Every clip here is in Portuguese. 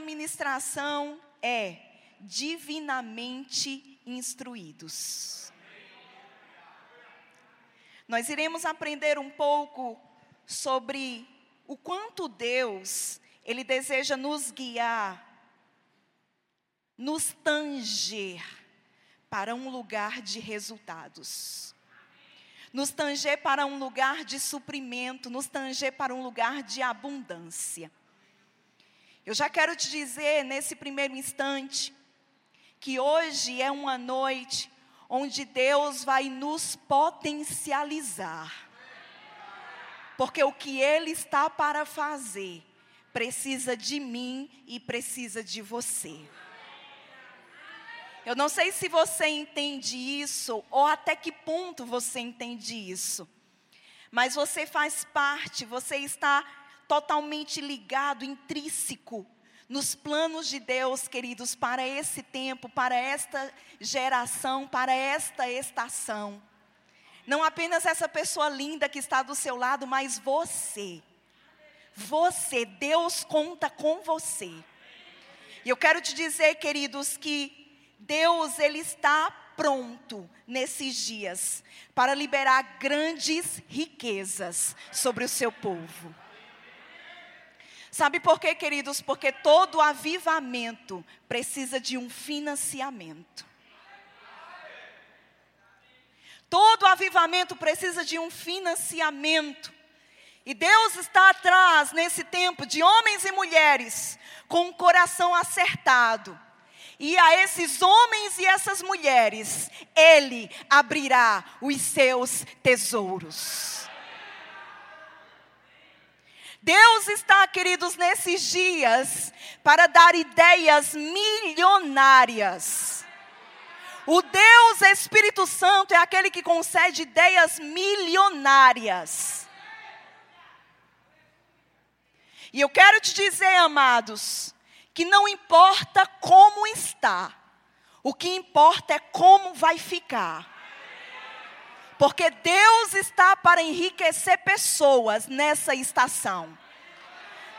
ministração é divinamente instruídos. Nós iremos aprender um pouco sobre o quanto Deus, ele deseja nos guiar, nos tanger para um lugar de resultados. Nos tanger para um lugar de suprimento, nos tanger para um lugar de abundância. Eu já quero te dizer nesse primeiro instante que hoje é uma noite onde Deus vai nos potencializar. Porque o que Ele está para fazer precisa de mim e precisa de você. Eu não sei se você entende isso ou até que ponto você entende isso. Mas você faz parte, você está totalmente ligado, intrínseco nos planos de Deus, queridos, para esse tempo, para esta geração, para esta estação. Não apenas essa pessoa linda que está do seu lado, mas você. Você, Deus conta com você. E eu quero te dizer, queridos, que Deus ele está pronto nesses dias para liberar grandes riquezas sobre o seu povo. Sabe por quê, queridos? Porque todo avivamento precisa de um financiamento. Todo avivamento precisa de um financiamento. E Deus está atrás, nesse tempo, de homens e mulheres com um coração acertado. E a esses homens e essas mulheres, Ele abrirá os seus tesouros. Deus está, queridos, nesses dias para dar ideias milionárias. O Deus Espírito Santo é aquele que concede ideias milionárias. E eu quero te dizer, amados, que não importa como está, o que importa é como vai ficar. Porque Deus está para enriquecer pessoas nessa estação.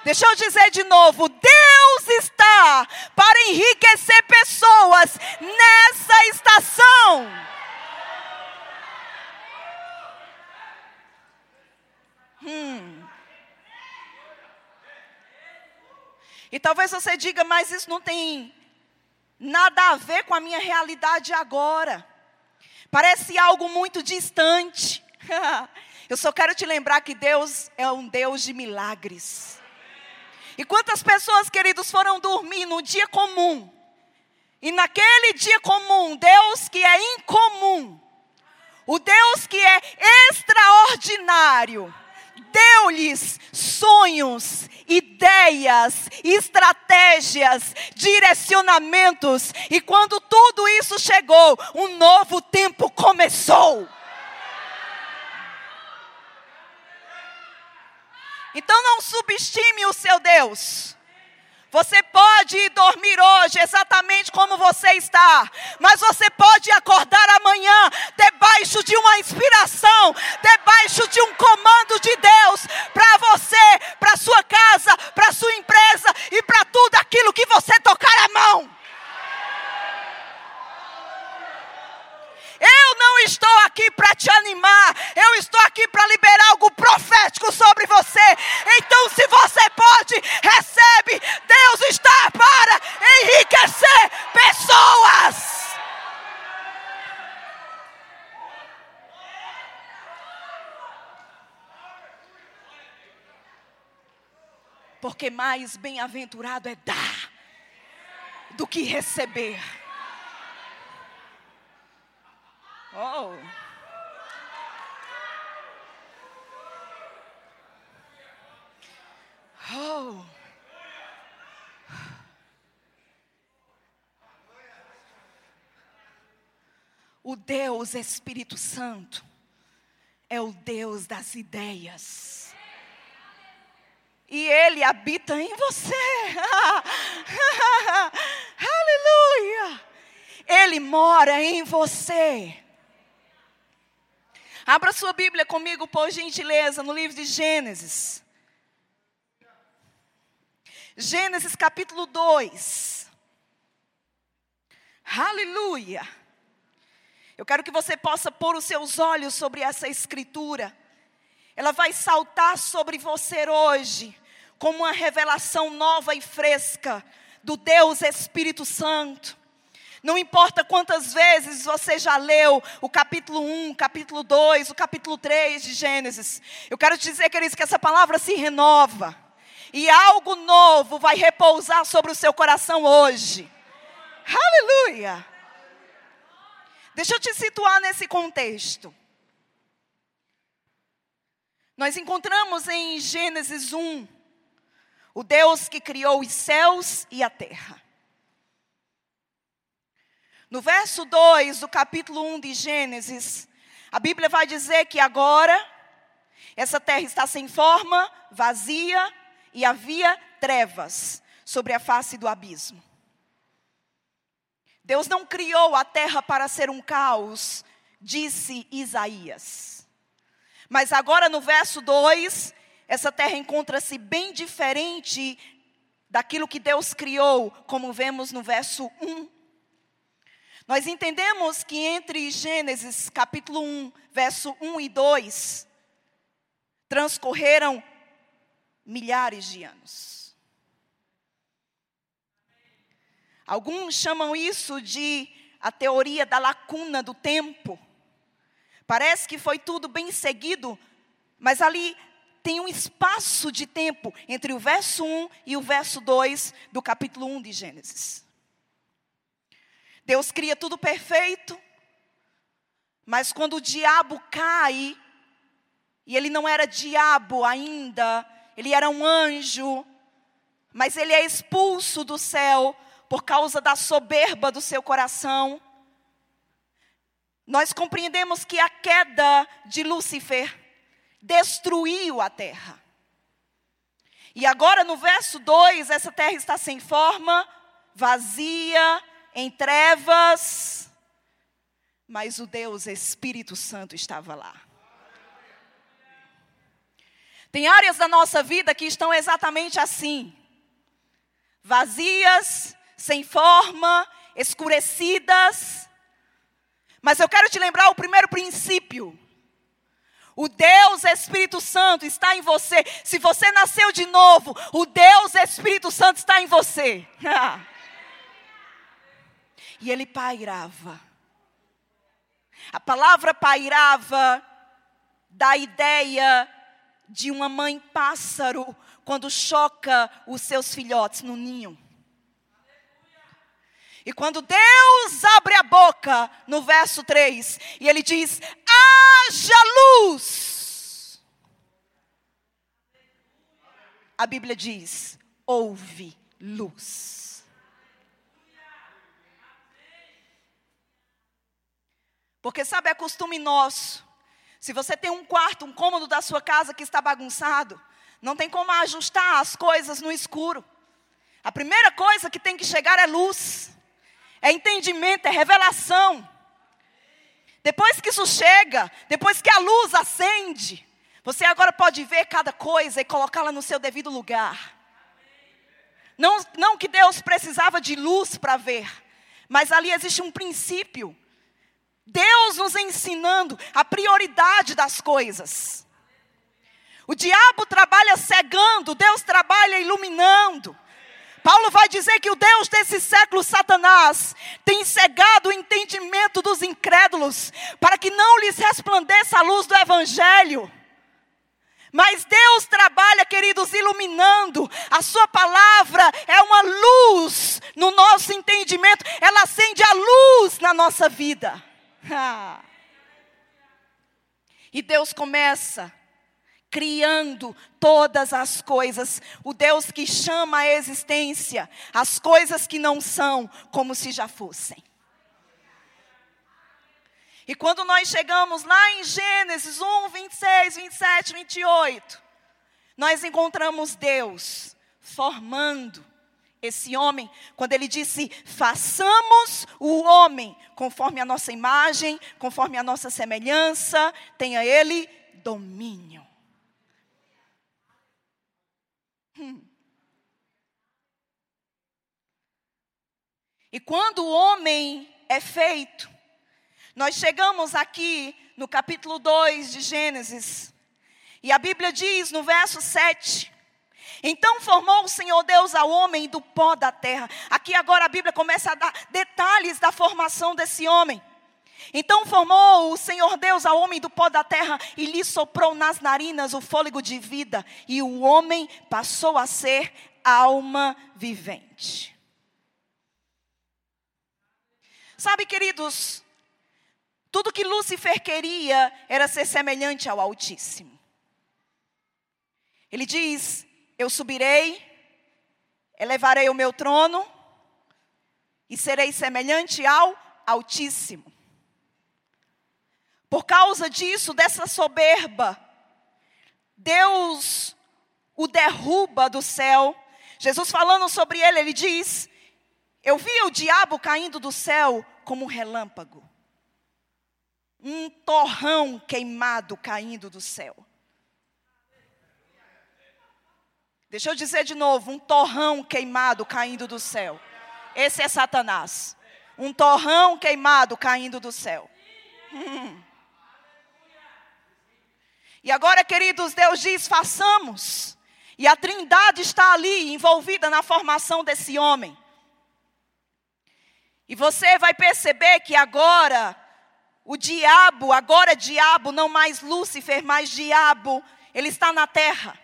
Deixa eu dizer de novo: Deus está para enriquecer pessoas nessa estação. Hum. E talvez você diga, mas isso não tem nada a ver com a minha realidade agora. Parece algo muito distante. Eu só quero te lembrar que Deus é um Deus de milagres. E quantas pessoas, queridos, foram dormir no dia comum? E naquele dia comum, Deus que é incomum, o Deus que é extraordinário, deu-lhes sonhos, ideias, estratégias, direcionamentos, e quando tudo isso chegou, um novo tempo começou. Então não subestime o seu Deus. Você pode ir dormir hoje exatamente como você está, mas você pode acordar amanhã debaixo de uma inspiração, debaixo de um comando de Deus para você, para sua casa, para sua empresa e para tudo aquilo que você tocar a mão. Eu não estou aqui para te animar, eu estou aqui para liberar algo profético sobre você. Então, se você pode, recebe. Deus está para enriquecer pessoas. Porque mais bem-aventurado é dar do que receber. Oh. Oh. O Deus Espírito Santo é o Deus das ideias. E Ele habita em você. Aleluia! Ele mora em você. Abra sua Bíblia comigo, por gentileza, no livro de Gênesis. Gênesis capítulo 2. Aleluia. Eu quero que você possa pôr os seus olhos sobre essa escritura. Ela vai saltar sobre você hoje, como uma revelação nova e fresca do Deus Espírito Santo. Não importa quantas vezes você já leu o capítulo 1, capítulo 2, o capítulo 3 de Gênesis. Eu quero te dizer, queridos, que essa palavra se renova. E algo novo vai repousar sobre o seu coração hoje. Aleluia! Deixa eu te situar nesse contexto. Nós encontramos em Gênesis 1 o Deus que criou os céus e a terra. No verso 2 do capítulo 1 de Gênesis, a Bíblia vai dizer que agora essa terra está sem forma, vazia e havia trevas sobre a face do abismo. Deus não criou a terra para ser um caos, disse Isaías. Mas agora no verso 2, essa terra encontra-se bem diferente daquilo que Deus criou, como vemos no verso 1. Nós entendemos que entre Gênesis capítulo 1, verso 1 e 2, transcorreram milhares de anos. Alguns chamam isso de a teoria da lacuna do tempo. Parece que foi tudo bem seguido, mas ali tem um espaço de tempo entre o verso 1 e o verso 2 do capítulo 1 de Gênesis. Deus cria tudo perfeito, mas quando o diabo cai, e ele não era diabo ainda, ele era um anjo, mas ele é expulso do céu por causa da soberba do seu coração. Nós compreendemos que a queda de Lúcifer destruiu a terra. E agora no verso 2, essa terra está sem forma, vazia, em trevas, mas o Deus Espírito Santo estava lá. Tem áreas da nossa vida que estão exatamente assim, vazias, sem forma, escurecidas. Mas eu quero te lembrar o primeiro princípio. O Deus Espírito Santo está em você. Se você nasceu de novo, o Deus Espírito Santo está em você. e ele pairava. A palavra pairava dá ideia de uma mãe pássaro quando choca os seus filhotes no ninho. E quando Deus abre a boca, no verso 3, e ele diz: haja luz. A Bíblia diz: houve luz. Porque sabe, é costume nosso. Se você tem um quarto, um cômodo da sua casa que está bagunçado, não tem como ajustar as coisas no escuro. A primeira coisa que tem que chegar é luz é entendimento, é revelação. Depois que isso chega, depois que a luz acende, você agora pode ver cada coisa e colocá-la no seu devido lugar. Não, não que Deus precisava de luz para ver, mas ali existe um princípio. Deus nos ensinando a prioridade das coisas. O diabo trabalha cegando, Deus trabalha iluminando. Paulo vai dizer que o Deus desse século, Satanás, tem cegado o entendimento dos incrédulos, para que não lhes resplandeça a luz do Evangelho. Mas Deus trabalha, queridos, iluminando. A Sua palavra é uma luz no nosso entendimento, ela acende a luz na nossa vida. E Deus começa criando todas as coisas, o Deus que chama a existência as coisas que não são como se já fossem. E quando nós chegamos lá em Gênesis 1, 26, 27, 28, nós encontramos Deus formando esse homem, quando ele disse: façamos o homem conforme a nossa imagem, conforme a nossa semelhança, tenha ele domínio. Hum. E quando o homem é feito, nós chegamos aqui no capítulo 2 de Gênesis, e a Bíblia diz no verso 7: Então formou o Senhor Deus ao homem do pó da terra. Aqui agora a Bíblia começa a dar detalhes da formação desse homem. Então formou o Senhor Deus ao homem do pó da terra e lhe soprou nas narinas o fôlego de vida, e o homem passou a ser alma vivente. Sabe, queridos, tudo que Lúcifer queria era ser semelhante ao Altíssimo. Ele diz: Eu subirei, elevarei o meu trono e serei semelhante ao Altíssimo. Por causa disso, dessa soberba, Deus o derruba do céu. Jesus falando sobre ele, ele diz: Eu vi o diabo caindo do céu como um relâmpago, um torrão queimado caindo do céu. Deixa eu dizer de novo: um torrão queimado caindo do céu. Esse é Satanás. Um torrão queimado caindo do céu. Hum. E agora, queridos, Deus diz: façamos. E a trindade está ali, envolvida na formação desse homem. E você vai perceber que agora, o diabo, agora diabo, não mais Lúcifer, mas diabo, ele está na terra.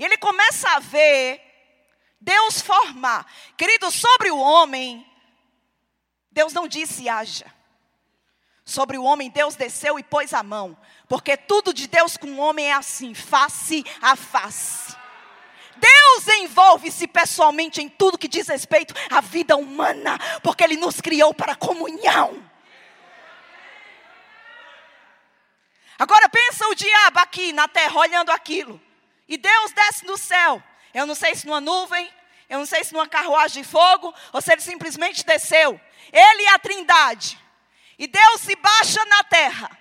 E ele começa a ver Deus formar. Querido, sobre o homem, Deus não disse haja. Sobre o homem, Deus desceu e pôs a mão. Porque tudo de Deus com o homem é assim, face a face. Deus envolve-se pessoalmente em tudo que diz respeito à vida humana, porque Ele nos criou para comunhão. Agora pensa o diabo aqui na terra olhando aquilo. E Deus desce do céu. Eu não sei se numa nuvem, eu não sei se numa carruagem de fogo, ou se ele simplesmente desceu. Ele e a trindade. E Deus se baixa na terra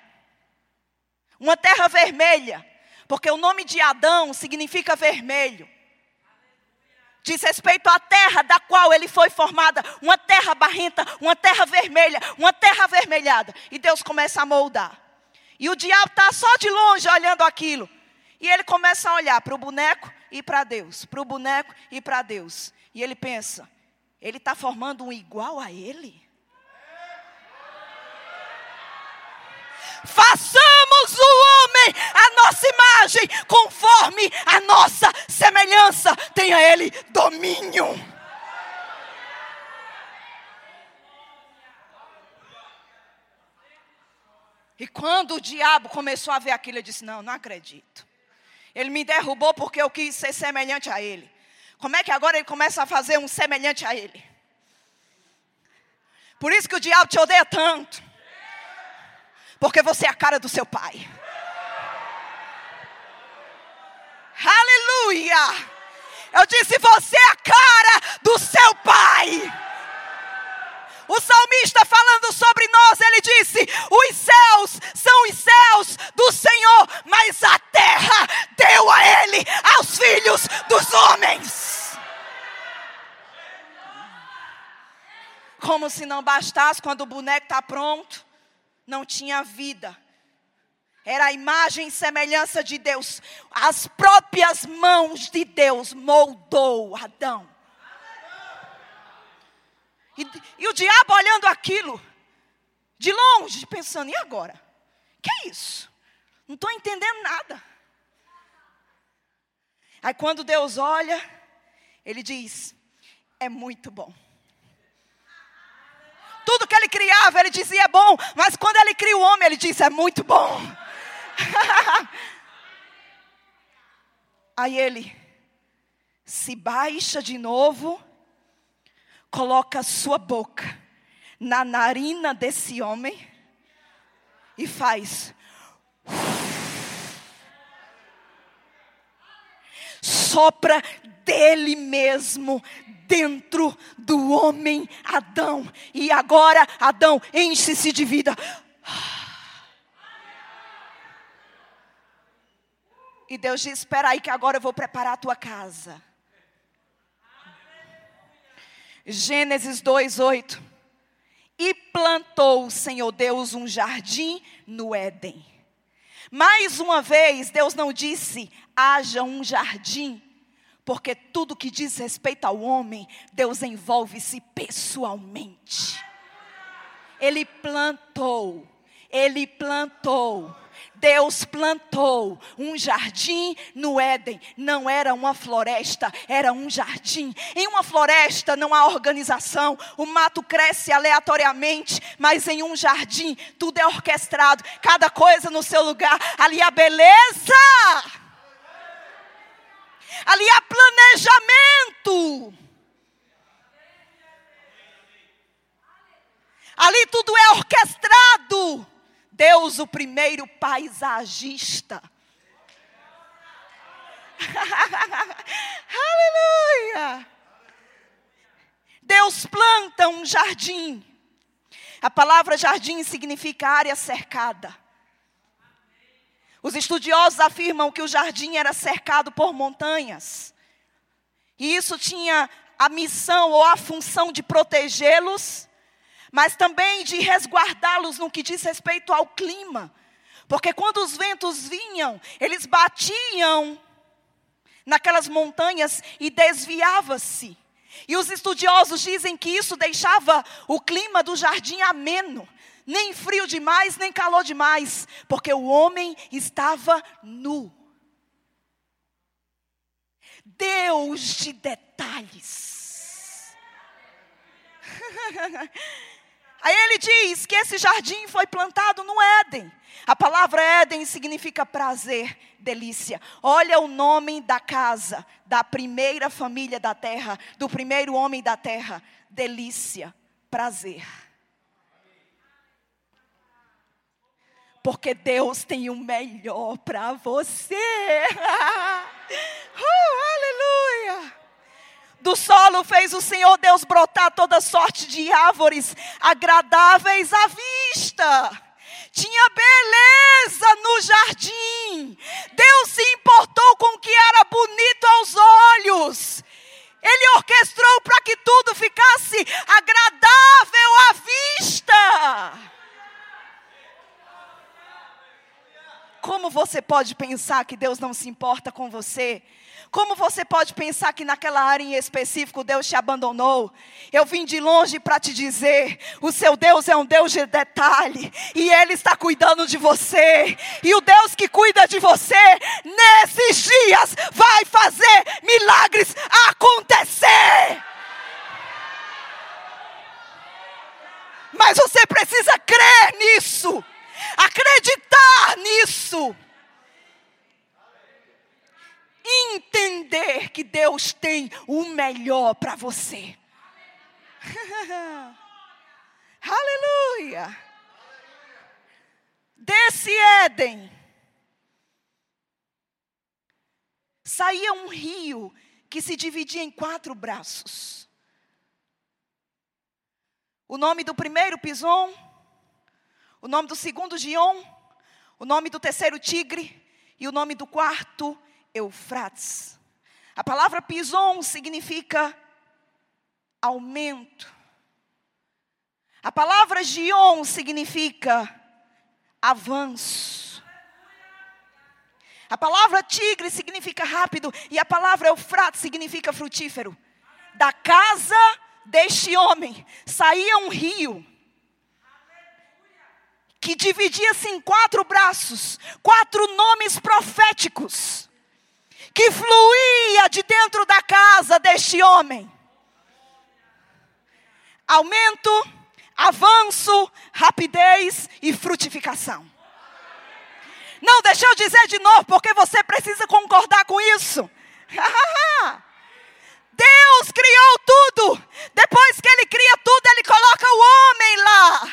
uma terra vermelha, porque o nome de Adão significa vermelho. Diz respeito à terra da qual ele foi formada, uma terra barrenta, uma terra vermelha, uma terra avermelhada. E Deus começa a moldar. E o diabo está só de longe olhando aquilo. E ele começa a olhar para o boneco e para Deus, para o boneco e para Deus. E ele pensa: ele está formando um igual a ele? façamos o homem a nossa imagem, conforme a nossa semelhança, tenha ele domínio. E quando o diabo começou a ver aquilo, ele disse: Não, não acredito. Ele me derrubou porque eu quis ser semelhante a ele. Como é que agora ele começa a fazer um semelhante a ele? Por isso que o diabo te odeia tanto. Porque você é a cara do seu pai. Aleluia! Eu disse: Você é a cara do seu pai. O salmista falando sobre nós, ele disse: Os céus são os céus do Senhor, mas a terra deu a ele, aos filhos dos homens. Como se não bastasse quando o boneco está pronto não tinha vida. Era a imagem e semelhança de Deus. As próprias mãos de Deus moldou Adão. E, e o diabo olhando aquilo, de longe, pensando: e agora? Que é isso? Não estou entendendo nada. Aí quando Deus olha, ele diz: é muito bom. Tudo que ele criava, ele dizia é bom, mas quando ele cria o homem, ele diz é muito bom. Aí ele se baixa de novo, coloca sua boca na narina desse homem e faz. Sopra dele mesmo dentro do homem Adão. E agora, Adão, enche-se de vida. E Deus diz: Espera aí, que agora eu vou preparar a tua casa. Gênesis 2:8. E plantou o Senhor Deus um jardim no Éden. Mais uma vez, Deus não disse: haja um jardim, porque tudo que diz respeito ao homem, Deus envolve-se pessoalmente. Ele plantou, ele plantou. Deus plantou um jardim no Éden. Não era uma floresta, era um jardim. Em uma floresta não há organização, o mato cresce aleatoriamente, mas em um jardim tudo é orquestrado, cada coisa no seu lugar. Ali há beleza, ali há planejamento. Ali tudo é orquestrado. Deus, o primeiro paisagista. Aleluia! Deus planta um jardim. A palavra jardim significa área cercada. Os estudiosos afirmam que o jardim era cercado por montanhas. E isso tinha a missão ou a função de protegê-los mas também de resguardá-los no que diz respeito ao clima. Porque quando os ventos vinham, eles batiam naquelas montanhas e desviava-se. E os estudiosos dizem que isso deixava o clima do jardim ameno, nem frio demais, nem calor demais, porque o homem estava nu. Deus de detalhes. Aí ele diz que esse jardim foi plantado no Éden. A palavra Éden significa prazer, delícia. Olha o nome da casa, da primeira família da terra, do primeiro homem da terra: delícia, prazer. Porque Deus tem o melhor para você. Do solo fez o Senhor Deus brotar toda sorte de árvores agradáveis à vista. Tinha beleza no jardim. Deus se importou com o que era bonito aos olhos. Ele orquestrou para que tudo ficasse agradável à vista. Como você pode pensar que Deus não se importa com você? Como você pode pensar que naquela área em específico Deus te abandonou? Eu vim de longe para te dizer: o seu Deus é um Deus de detalhe, e Ele está cuidando de você. E o Deus que cuida de você, nesses dias, vai fazer milagres acontecer. Mas você precisa crer nisso, acreditar nisso entender que Deus tem o melhor para você. Aleluia. Desse Éden saía um rio que se dividia em quatro braços. O nome do primeiro Pison, o nome do segundo Gion, o nome do terceiro Tigre e o nome do quarto Eufrates. A palavra pison significa aumento. A palavra gion significa avanço. A palavra tigre significa rápido e a palavra eufrates significa frutífero. Da casa deste homem saía um rio que dividia-se em quatro braços, quatro nomes proféticos que fluía de dentro da casa deste homem. Aumento, avanço, rapidez e frutificação. Não, deixa eu dizer de novo, porque você precisa concordar com isso. Deus criou tudo. Depois que Ele cria tudo, Ele coloca o homem lá.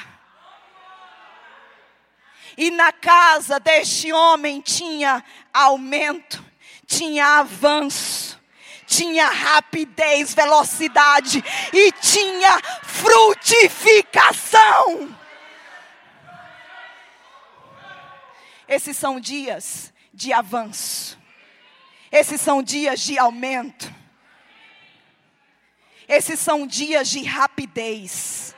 E na casa deste homem tinha aumento, tinha avanço, tinha rapidez, velocidade e tinha frutificação. Esses são dias de avanço. Esses são dias de aumento. Esses são dias de rapidez.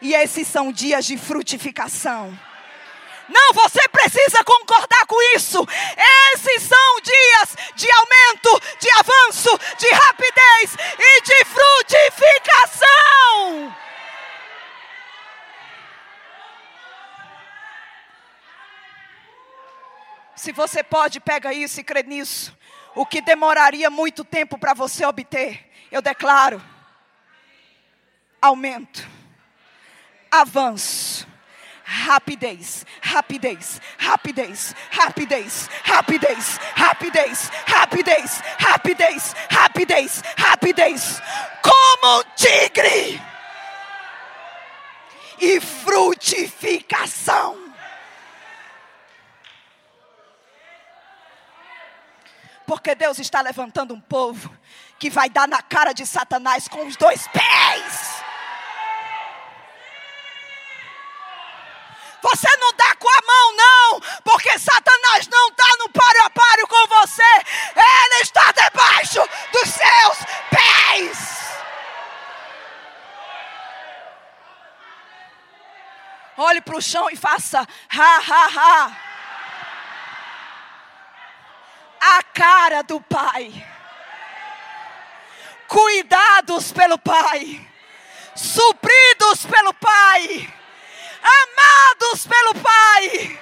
E esses são dias de frutificação. Não, você precisa concordar com isso. Esses são dias de aumento, de avanço, de rapidez e de frutificação. Se você pode, pega isso e crê nisso. O que demoraria muito tempo para você obter, eu declaro: aumento, avanço rapidez, rapidez, rapidez, rapidez, rapidez, rapidez, rapidez, rapidez, rapidez, rapidez, como um tigre e frutificação. Porque Deus está levantando um povo que vai dar na cara de Satanás com os dois pés. Você não dá com a mão, não, porque Satanás não está no páreo a páreo com você, ele está debaixo dos seus pés. Olhe para o chão e faça ha, ha, ha. A cara do Pai. Cuidados pelo Pai. Supridos pelo Pai amados pelo Pai.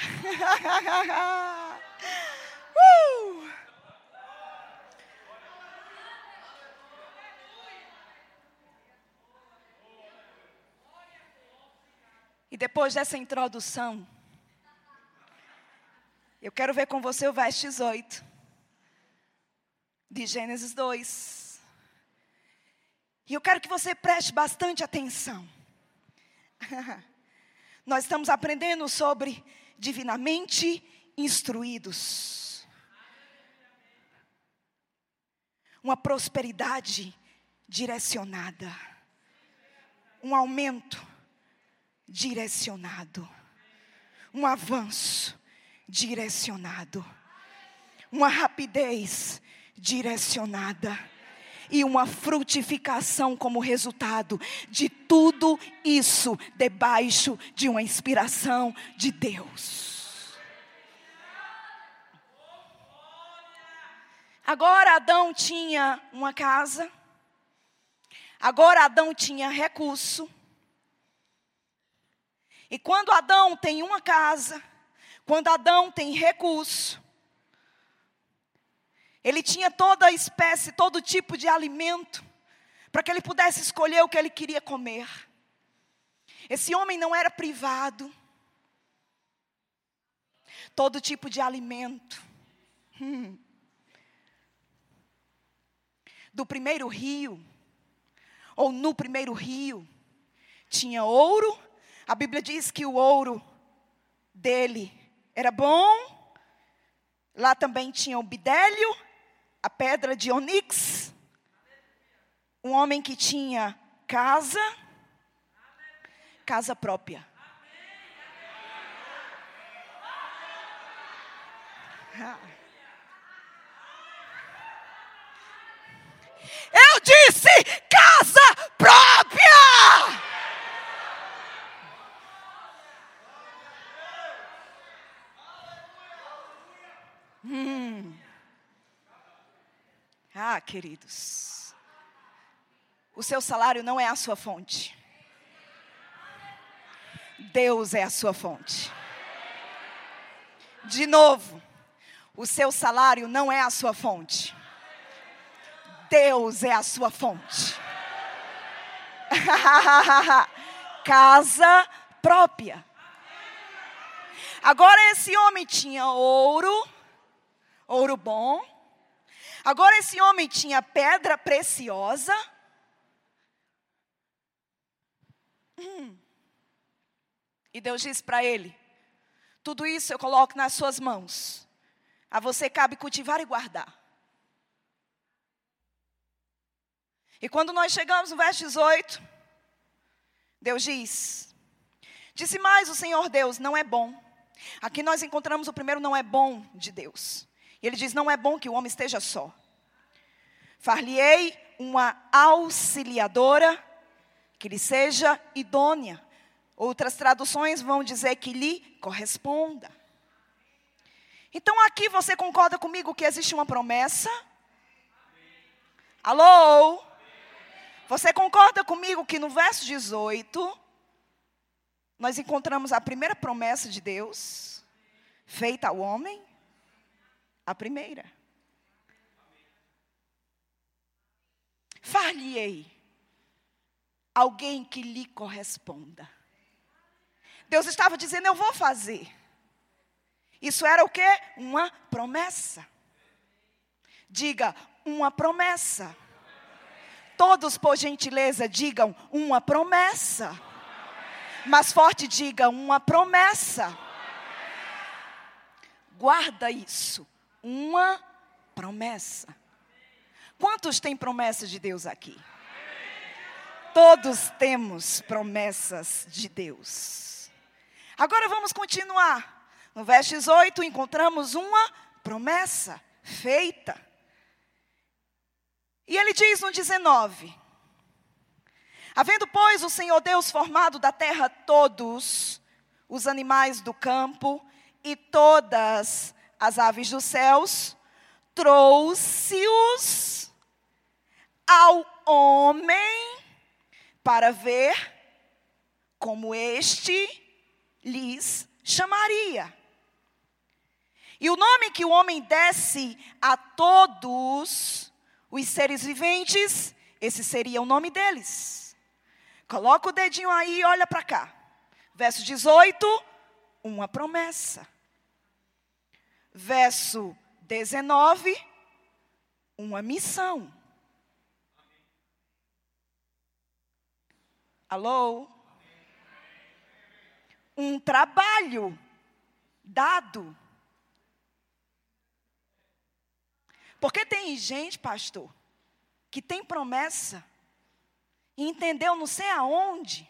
uh! E depois dessa introdução, eu quero ver com você o verso 18 de Gênesis 2. E eu quero que você preste bastante atenção. Nós estamos aprendendo sobre divinamente instruídos. Uma prosperidade direcionada. Um aumento direcionado. Um avanço direcionado. Uma rapidez direcionada e uma frutificação como resultado de tudo isso debaixo de uma inspiração de Deus. Agora Adão tinha uma casa, agora Adão tinha recurso. E quando Adão tem uma casa, quando Adão tem recurso, ele tinha toda a espécie, todo tipo de alimento, para que ele pudesse escolher o que ele queria comer. Esse homem não era privado. Todo tipo de alimento. Hum. Do primeiro rio, ou no primeiro rio, tinha ouro. A Bíblia diz que o ouro dele era bom. Lá também tinha o bidélio a pedra de onix, um homem que tinha casa, casa própria. Eu disse casa própria. Hum. Ah, queridos, o seu salário não é a sua fonte. Deus é a sua fonte. De novo, o seu salário não é a sua fonte. Deus é a sua fonte. Casa própria. Agora esse homem tinha ouro, ouro bom, Agora esse homem tinha pedra preciosa. Hum. E Deus disse para ele: Tudo isso eu coloco nas suas mãos. A você cabe cultivar e guardar. E quando nós chegamos no verso 18, Deus diz: Disse mais o Senhor Deus: Não é bom. Aqui nós encontramos o primeiro não é bom de Deus. E ele diz: Não é bom que o homem esteja só. Far-lhe-ei uma auxiliadora que lhe seja idônea. Outras traduções vão dizer que lhe corresponda. Então aqui você concorda comigo que existe uma promessa? Alô? Você concorda comigo que no verso 18 nós encontramos a primeira promessa de Deus feita ao homem? A primeira. Far-lhe-ei alguém que lhe corresponda. Deus estava dizendo: Eu vou fazer. Isso era o que? Uma promessa. Diga, uma promessa. Todos, por gentileza, digam uma promessa. Mais forte, diga uma promessa. Guarda isso. Uma promessa. Quantos têm promessas de Deus aqui? Todos temos promessas de Deus. Agora vamos continuar. No verso 18 encontramos uma promessa feita. E ele diz no 19: Havendo, pois, o Senhor Deus formado da terra todos os animais do campo e todas as aves dos céus, trouxe-os ao homem para ver como este lhes chamaria. E o nome que o homem desse a todos os seres viventes, esse seria o nome deles. Coloca o dedinho aí e olha para cá. Verso 18, uma promessa. Verso 19, uma missão. Alô? Um trabalho dado Porque tem gente, pastor, que tem promessa e entendeu não sei aonde,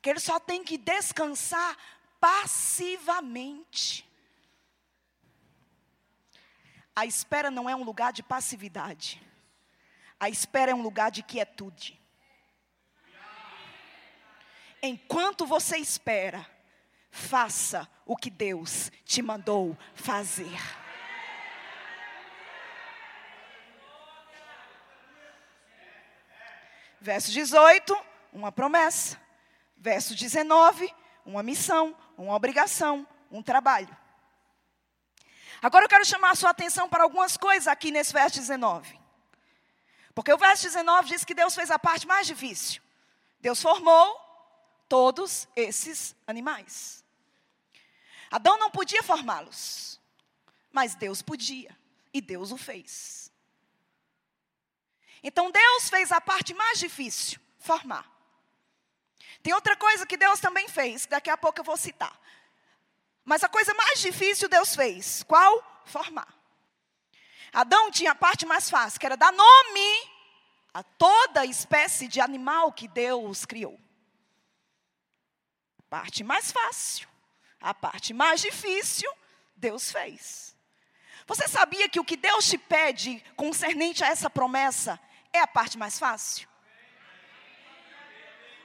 que ele só tem que descansar passivamente. A espera não é um lugar de passividade. A espera é um lugar de quietude. Enquanto você espera, faça o que Deus te mandou fazer. Verso 18, uma promessa. Verso 19, uma missão, uma obrigação, um trabalho. Agora eu quero chamar a sua atenção para algumas coisas aqui nesse verso 19. Porque o verso 19 diz que Deus fez a parte mais difícil. Deus formou todos esses animais. Adão não podia formá-los, mas Deus podia, e Deus o fez. Então Deus fez a parte mais difícil, formar. Tem outra coisa que Deus também fez, que daqui a pouco eu vou citar. Mas a coisa mais difícil Deus fez, qual? Formar. Adão tinha a parte mais fácil, que era dar nome a toda espécie de animal que Deus criou. Parte mais fácil, a parte mais difícil, Deus fez. Você sabia que o que Deus te pede concernente a essa promessa é a parte mais fácil.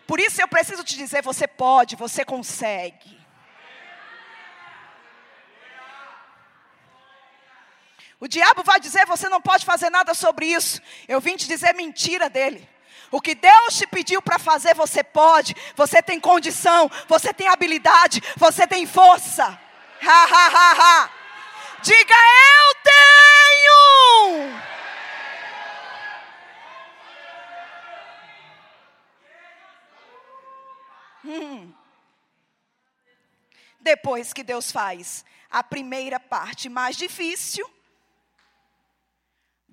Por isso eu preciso te dizer: você pode, você consegue. O diabo vai dizer: você não pode fazer nada sobre isso. Eu vim te dizer mentira dele. O que Deus te pediu para fazer, você pode. Você tem condição, você tem habilidade, você tem força. Ha, ha, ha, ha. Diga: Eu tenho. Hum. Depois que Deus faz a primeira parte mais difícil,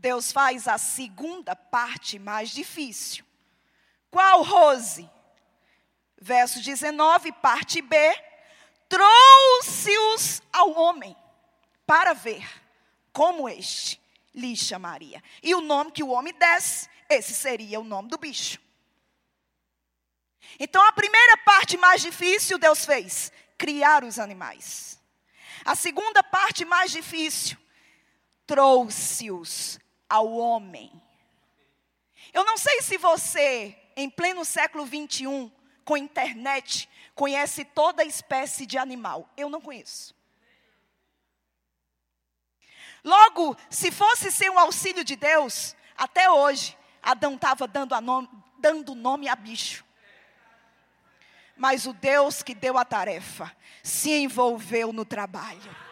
Deus faz a segunda parte mais difícil. Qual, Rose? Verso 19, parte B. Trouxe-os ao homem para ver como este lhe chamaria. E o nome que o homem desse, esse seria o nome do bicho. Então a primeira parte mais difícil Deus fez: criar os animais. A segunda parte mais difícil, trouxe-os ao homem Eu não sei se você, em pleno século 21, com internet, conhece toda espécie de animal. Eu não conheço. Logo, se fosse sem o auxílio de Deus, até hoje, Adão estava dando, nome, dando nome a bicho. Mas o Deus que deu a tarefa se envolveu no trabalho.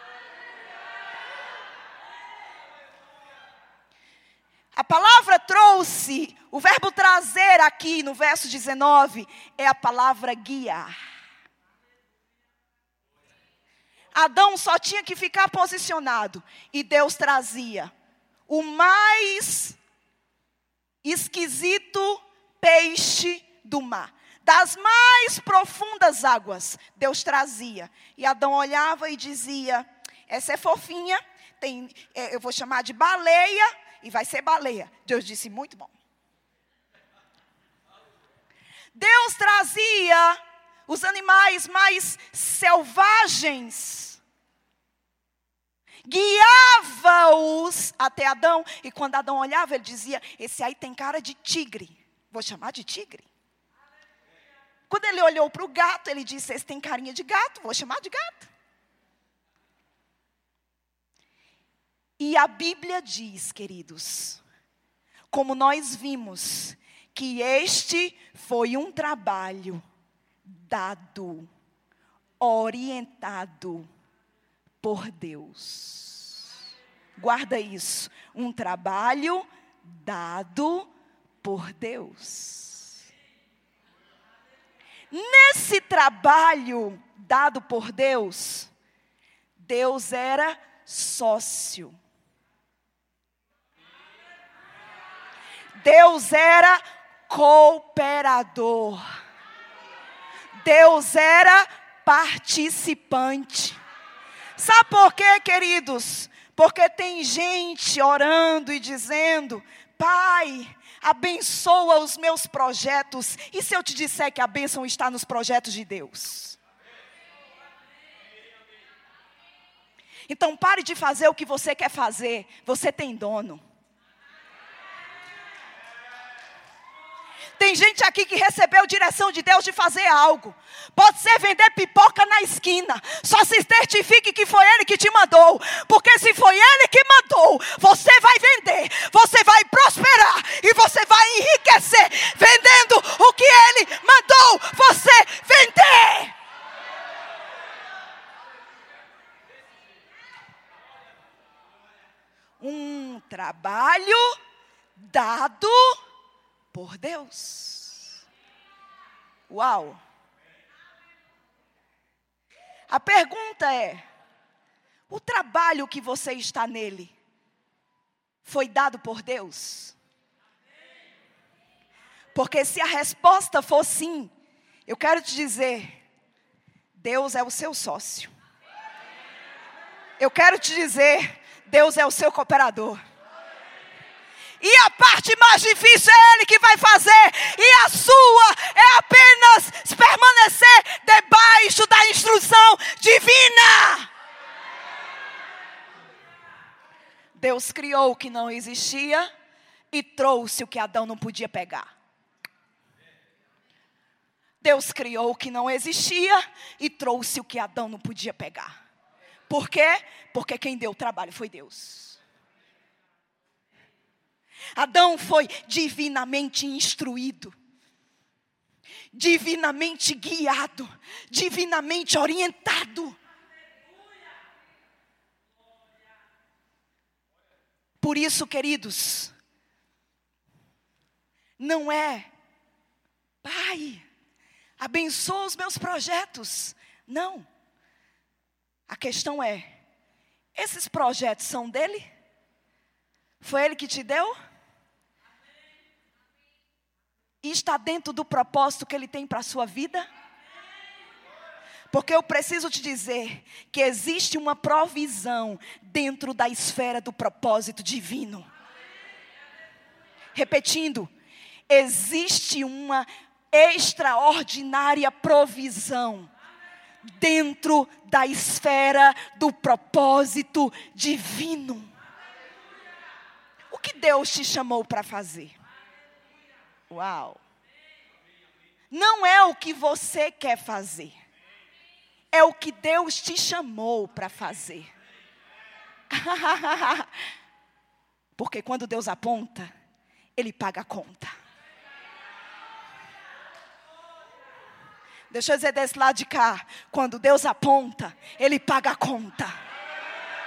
A palavra trouxe, o verbo trazer aqui no verso 19 é a palavra guiar. Adão só tinha que ficar posicionado e Deus trazia o mais esquisito peixe do mar. Das mais profundas águas, Deus trazia. E Adão olhava e dizia: Essa é fofinha, tem, é, eu vou chamar de baleia, e vai ser baleia. Deus disse: Muito bom. Deus trazia os animais mais selvagens, guiava-os até Adão, e quando Adão olhava, ele dizia: Esse aí tem cara de tigre, vou chamar de tigre. Quando ele olhou para o gato, ele disse: Esse tem carinha de gato, vou chamar de gato. E a Bíblia diz, queridos, como nós vimos, que este foi um trabalho dado, orientado por Deus. Guarda isso, um trabalho dado por Deus. Nesse trabalho dado por Deus, Deus era sócio. Deus era cooperador. Deus era participante. Sabe por quê, queridos? Porque tem gente orando e dizendo: Pai, abençoa os meus projetos. E se eu te disser que a bênção está nos projetos de Deus? Então pare de fazer o que você quer fazer. Você tem dono. Tem gente aqui que recebeu direção de Deus de fazer algo. Pode ser vender pipoca na esquina. Só se certifique que foi Ele que te mandou. Porque se foi Ele que mandou, você vai vender, você vai prosperar e você vai enriquecer vendendo o que Ele mandou você vender. Um trabalho dado por Deus. Uau! A pergunta é: o trabalho que você está nele foi dado por Deus? Porque se a resposta for sim, eu quero te dizer, Deus é o seu sócio. Eu quero te dizer, Deus é o seu cooperador. E a parte mais difícil é Ele que vai fazer. E a sua é apenas permanecer debaixo da instrução divina. Deus criou o que não existia e trouxe o que Adão não podia pegar. Deus criou o que não existia e trouxe o que Adão não podia pegar. Por quê? Porque quem deu o trabalho foi Deus. Adão foi divinamente instruído, divinamente guiado, divinamente orientado. Por isso, queridos, não é, Pai, abençoa os meus projetos. Não. A questão é: esses projetos são dele? Foi ele que te deu? E está dentro do propósito que Ele tem para a sua vida? Porque eu preciso te dizer que existe uma provisão dentro da esfera do propósito divino. Repetindo, existe uma extraordinária provisão dentro da esfera do propósito divino. O que Deus te chamou para fazer? Uau! Não é o que você quer fazer, é o que Deus te chamou para fazer. Porque quando Deus aponta, Ele paga a conta. Deixa eu dizer desse lado de cá. Quando Deus aponta, Ele paga a conta.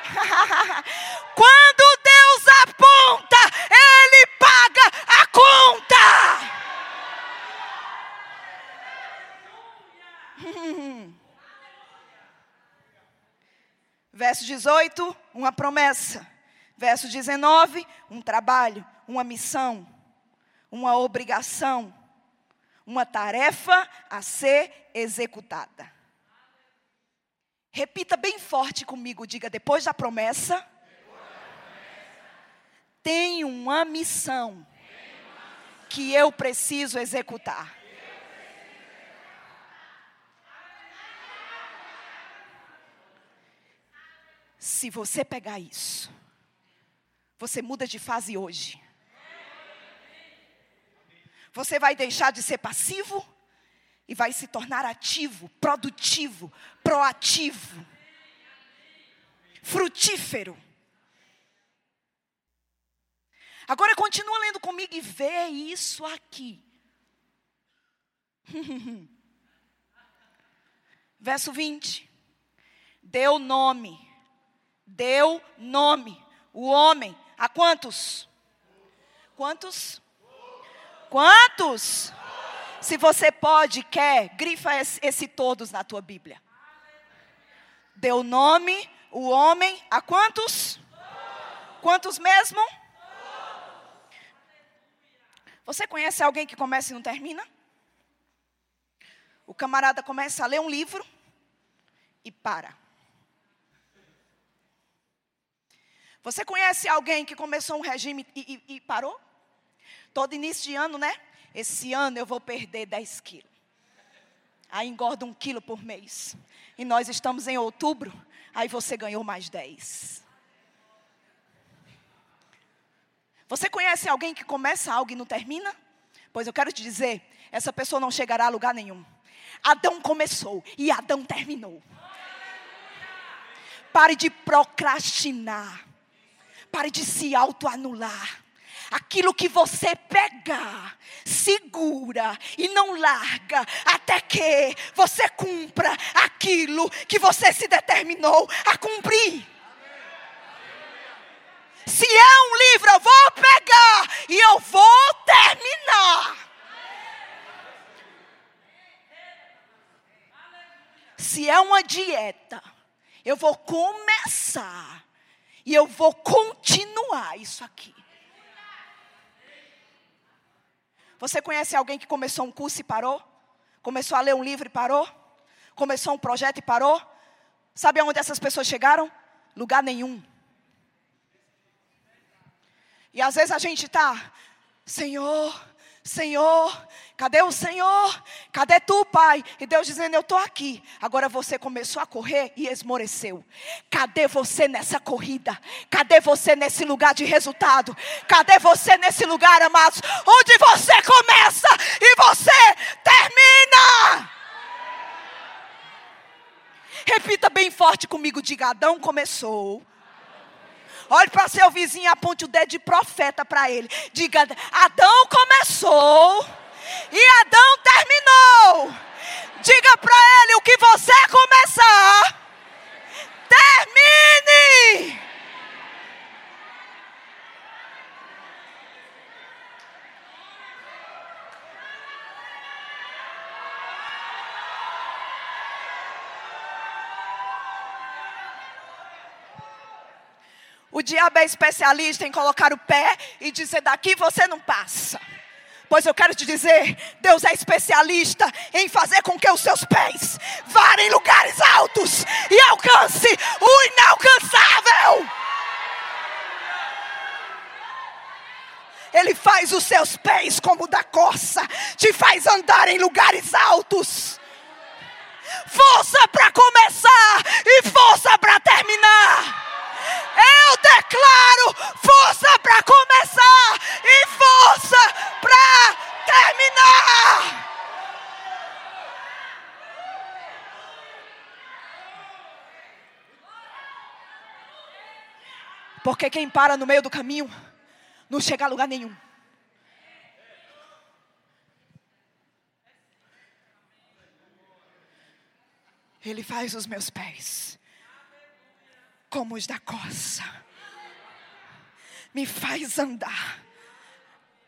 Quando Deus aponta, Ele paga a conta. Verso 18, uma promessa. Verso 19, um trabalho, uma missão, uma obrigação, uma tarefa a ser executada. Repita bem forte comigo, diga depois da promessa. Tem uma missão que eu preciso executar. Se você pegar isso, você muda de fase hoje. Você vai deixar de ser passivo e vai se tornar ativo, produtivo, proativo, frutífero. Agora continua lendo comigo e vê isso aqui. Verso 20. Deu nome deu nome. O homem, a quantos? Quantos? Quantos? Se você pode, quer, grifa esse, todos na tua Bíblia. Deu nome, o homem, a quantos? Quantos mesmo? Você conhece alguém que começa e não termina? O camarada começa a ler um livro e para. Você conhece alguém que começou um regime e, e, e parou? Todo início de ano, né? Esse ano eu vou perder 10 quilos. Aí engorda um quilo por mês. E nós estamos em outubro, aí você ganhou mais 10. Você conhece alguém que começa algo e não termina? Pois eu quero te dizer, essa pessoa não chegará a lugar nenhum. Adão começou e Adão terminou. Pare de procrastinar. Pare de se autoanular. Aquilo que você pega, segura e não larga até que você cumpra aquilo que você se determinou a cumprir. Se é um livro, eu vou pegar e eu vou terminar. Se é uma dieta, eu vou começar e eu vou continuar isso aqui. Você conhece alguém que começou um curso e parou? Começou a ler um livro e parou? Começou um projeto e parou? Sabe aonde essas pessoas chegaram? Lugar nenhum. E às vezes a gente está, Senhor, Senhor, cadê o Senhor? Cadê tu, Pai? E Deus dizendo: Eu estou aqui. Agora você começou a correr e esmoreceu. Cadê você nessa corrida? Cadê você nesse lugar de resultado? Cadê você nesse lugar, amados, onde você começa e você termina? Repita bem forte comigo: diga, Adão começou. Olhe para seu vizinho aponte o dedo de profeta para ele. Diga: Adão começou e Adão terminou. Diga para ele: o que você começar, termine. Diabo é especialista em colocar o pé e dizer: daqui você não passa. Pois eu quero te dizer, Deus é especialista em fazer com que os seus pés vá em lugares altos e alcance o inalcançável. Ele faz os seus pés como da corça, te faz andar em lugares altos. Força para começar e força para terminar. Eu declaro força para começar e força para terminar. Porque quem para no meio do caminho não chega a lugar nenhum. Ele faz os meus pés como os da coça. Me faz andar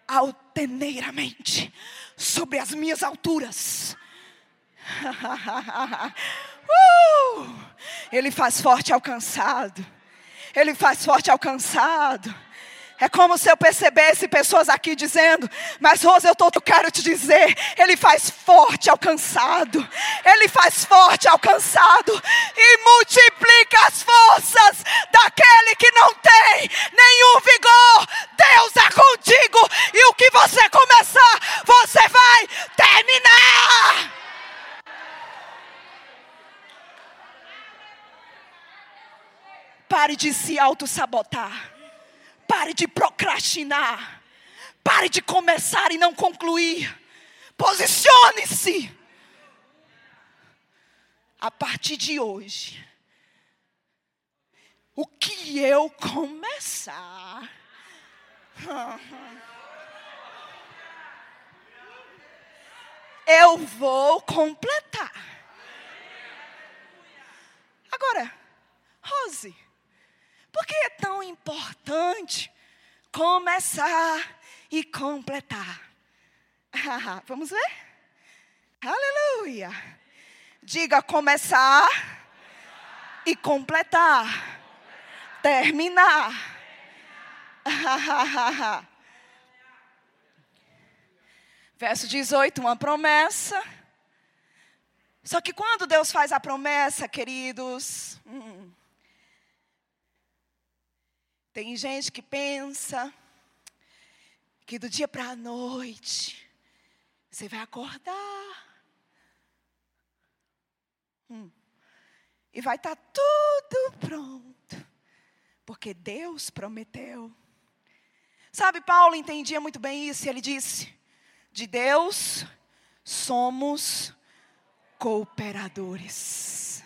altaneiramente sobre as minhas alturas. uh! Ele faz forte alcançado. Ele faz forte alcançado. É como se eu percebesse pessoas aqui dizendo: Mas Rosa, eu, tô, eu quero te dizer, Ele faz forte alcançado, Ele faz forte alcançado e multiplica as forças daquele que não tem nenhum vigor. Deus é contigo e o que você começar, você vai terminar. Pare de se auto-sabotar. Pare de procrastinar. Pare de começar e não concluir. Posicione-se. A partir de hoje, o que eu começar, eu vou completar. Agora, Rose, por que é tão importante começar e completar? Vamos ver? Aleluia. Diga começar e completar. Terminar. Verso 18, uma promessa. Só que quando Deus faz a promessa, queridos, hum, tem gente que pensa que do dia para a noite você vai acordar hum, e vai estar tá tudo pronto, porque Deus prometeu. Sabe, Paulo entendia muito bem isso e ele disse: de Deus somos cooperadores.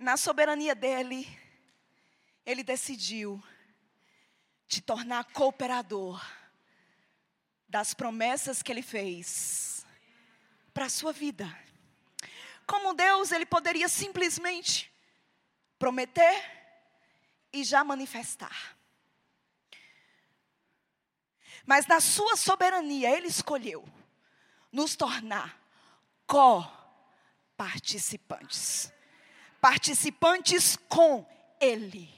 Na soberania dele, ele decidiu te tornar cooperador das promessas que ele fez para a sua vida. Como Deus, ele poderia simplesmente prometer e já manifestar. Mas na sua soberania, ele escolheu nos tornar co-participantes participantes com Ele.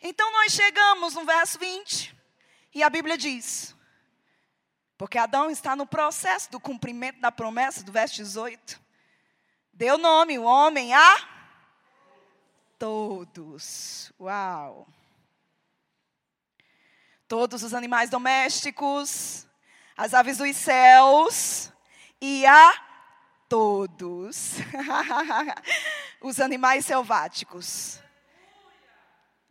Então nós chegamos no verso 20, e a Bíblia diz: porque Adão está no processo do cumprimento da promessa, do verso 18. Deu nome, o homem, a todos. Uau! Todos os animais domésticos, as aves dos céus e a todos os animais selváticos.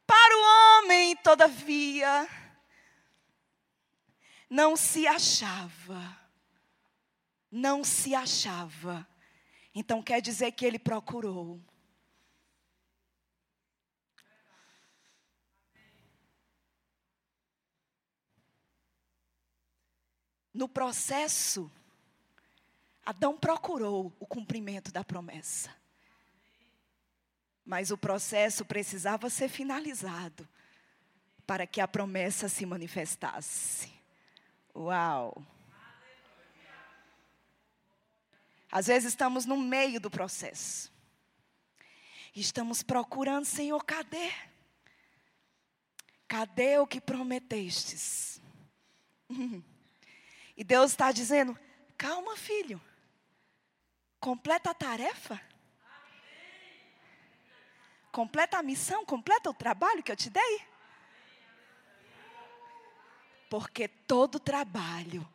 Para o homem, todavia, não se achava. Não se achava. Então quer dizer que ele procurou. No processo Adão procurou o cumprimento da promessa. Mas o processo precisava ser finalizado para que a promessa se manifestasse. Uau! Às vezes estamos no meio do processo. Estamos procurando, Senhor, cadê? Cadê o que prometestes? E Deus está dizendo: calma, filho. Completa a tarefa? Completa a missão? Completa o trabalho que eu te dei? Porque todo trabalho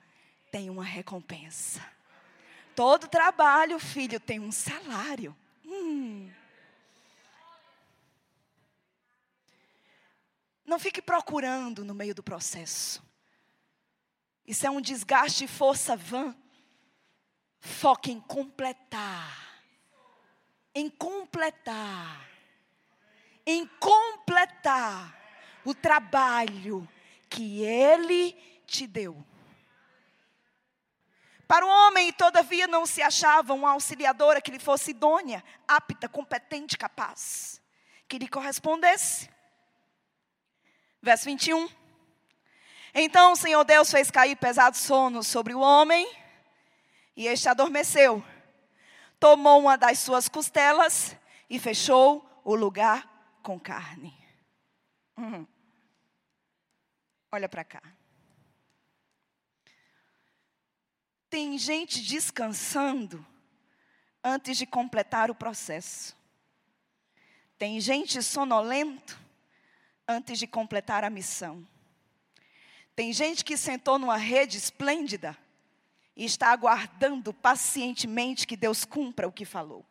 tem uma recompensa. Todo trabalho, filho, tem um salário. Hum. Não fique procurando no meio do processo. Isso é um desgaste e força vã. Foca em completar. Em completar. Em completar o trabalho que Ele te deu. Para o homem, todavia, não se achava uma auxiliadora que lhe fosse idônea, apta, competente, capaz, que lhe correspondesse. Verso 21. Então o Senhor Deus fez cair pesado sono sobre o homem, e este adormeceu. Tomou uma das suas costelas e fechou o lugar com carne. Uhum. Olha para cá. Tem gente descansando antes de completar o processo. Tem gente sonolento antes de completar a missão. Tem gente que sentou numa rede esplêndida e está aguardando pacientemente que Deus cumpra o que falou.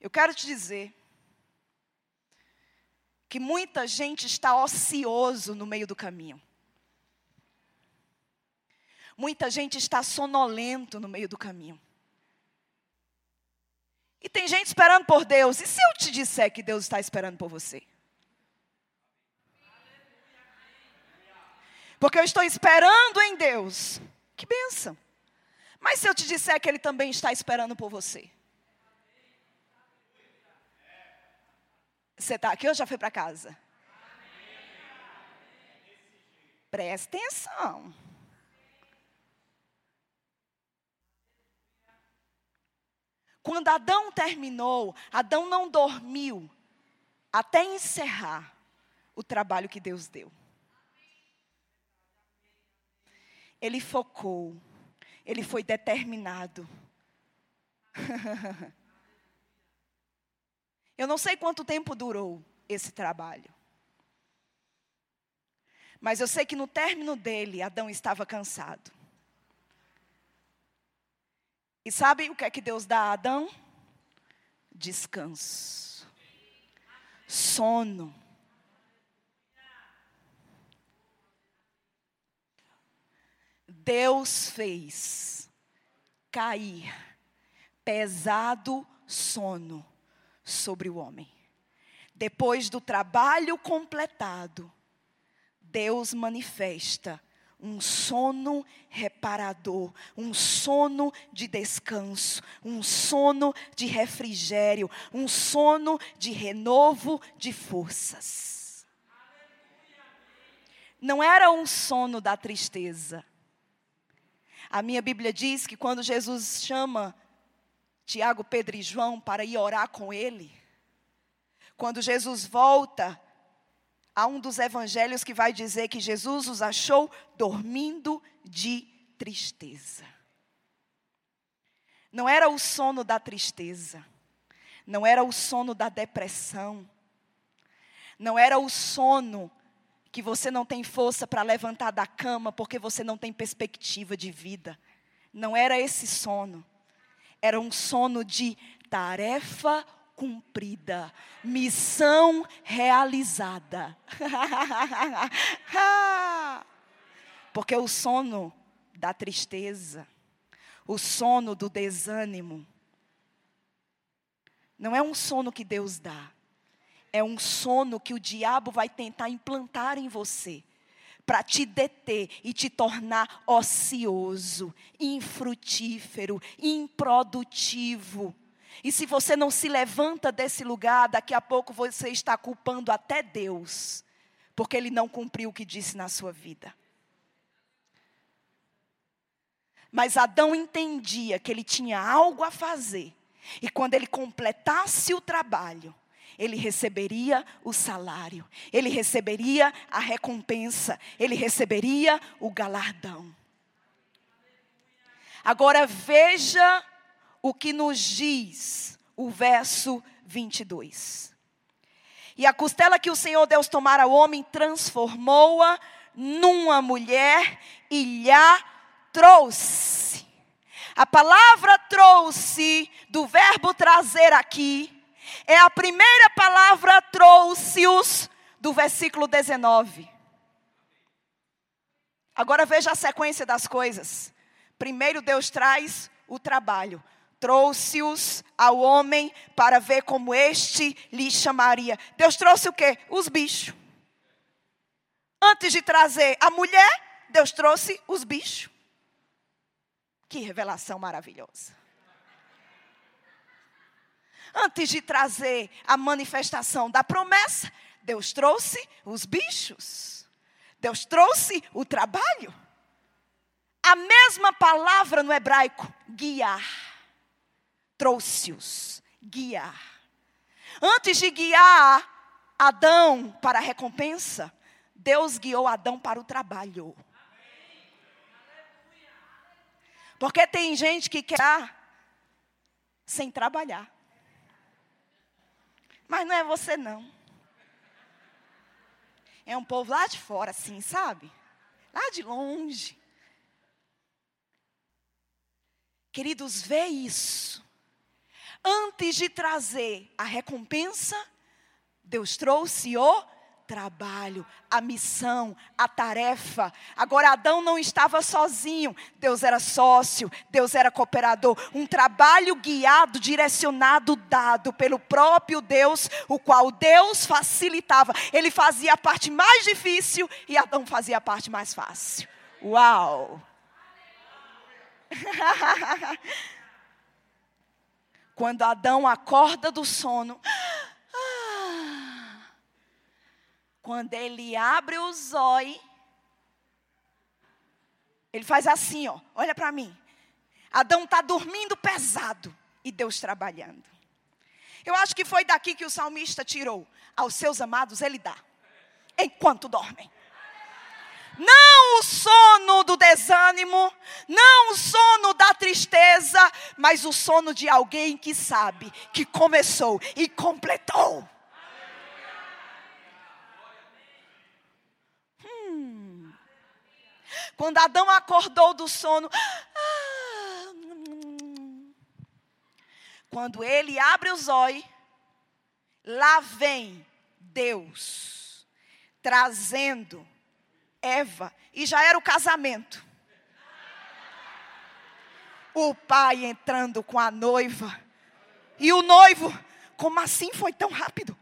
Eu quero te dizer que muita gente está ocioso no meio do caminho. Muita gente está sonolento no meio do caminho. E tem gente esperando por Deus. E se eu te disser que Deus está esperando por você? Porque eu estou esperando em Deus. Que benção. Mas se eu te disser que Ele também está esperando por você? Você está aqui ou já foi para casa? Preste atenção. Quando Adão terminou, Adão não dormiu até encerrar o trabalho que Deus deu. Ele focou, ele foi determinado. Eu não sei quanto tempo durou esse trabalho. Mas eu sei que no término dele, Adão estava cansado. E sabe o que é que Deus dá a Adão? Descanso. Sono. Deus fez cair pesado sono sobre o homem. Depois do trabalho completado, Deus manifesta um sono reparador, um sono de descanso, um sono de refrigério, um sono de renovo de forças. Não era um sono da tristeza. A minha Bíblia diz que quando Jesus chama Tiago, Pedro e João para ir orar com ele, quando Jesus volta há um dos evangelhos que vai dizer que Jesus os achou dormindo de tristeza. Não era o sono da tristeza, não era o sono da depressão, não era o sono que você não tem força para levantar da cama porque você não tem perspectiva de vida. Não era esse sono. Era um sono de tarefa cumprida, missão realizada. Porque o sono da tristeza, o sono do desânimo, não é um sono que Deus dá, é um sono que o diabo vai tentar implantar em você para te deter e te tornar ocioso, infrutífero, improdutivo. E se você não se levanta desse lugar, daqui a pouco você está culpando até Deus, porque Ele não cumpriu o que disse na sua vida. Mas Adão entendia que ele tinha algo a fazer, e quando ele completasse o trabalho, ele receberia o salário, ele receberia a recompensa, ele receberia o galardão. Agora veja o que nos diz o verso 22. E a costela que o Senhor Deus tomara ao homem, transformou-a numa mulher e lhe trouxe. A palavra trouxe, do verbo trazer aqui, é a primeira palavra trouxe-os do versículo 19. Agora veja a sequência das coisas. Primeiro Deus traz o trabalho. Trouxe-os ao homem para ver como este lhe chamaria. Deus trouxe o quê? Os bichos. Antes de trazer a mulher, Deus trouxe os bichos. Que revelação maravilhosa. Antes de trazer a manifestação da promessa, Deus trouxe os bichos. Deus trouxe o trabalho. A mesma palavra no hebraico, guiar. Trouxe-os, guiar. Antes de guiar Adão para a recompensa, Deus guiou Adão para o trabalho. Porque tem gente que quer sem trabalhar. Mas não é você não. É um povo lá de fora, assim, sabe? Lá de longe. Queridos, vê isso. Antes de trazer a recompensa, Deus trouxe o trabalho, a missão, a tarefa. Agora, Adão não estava sozinho, Deus era sócio, Deus era cooperador. Um trabalho guiado, direcionado, dado pelo próprio Deus, o qual Deus facilitava. Ele fazia a parte mais difícil e Adão fazia a parte mais fácil. Uau! Quando Adão acorda do sono, Quando ele abre os olhos, ele faz assim, ó, olha para mim. Adão está dormindo pesado e Deus trabalhando. Eu acho que foi daqui que o salmista tirou. Aos seus amados ele dá, enquanto dormem. Não o sono do desânimo, não o sono da tristeza, mas o sono de alguém que sabe que começou e completou. Quando Adão acordou do sono, quando ele abre os olhos, lá vem Deus trazendo Eva, e já era o casamento. O pai entrando com a noiva, e o noivo, como assim foi tão rápido?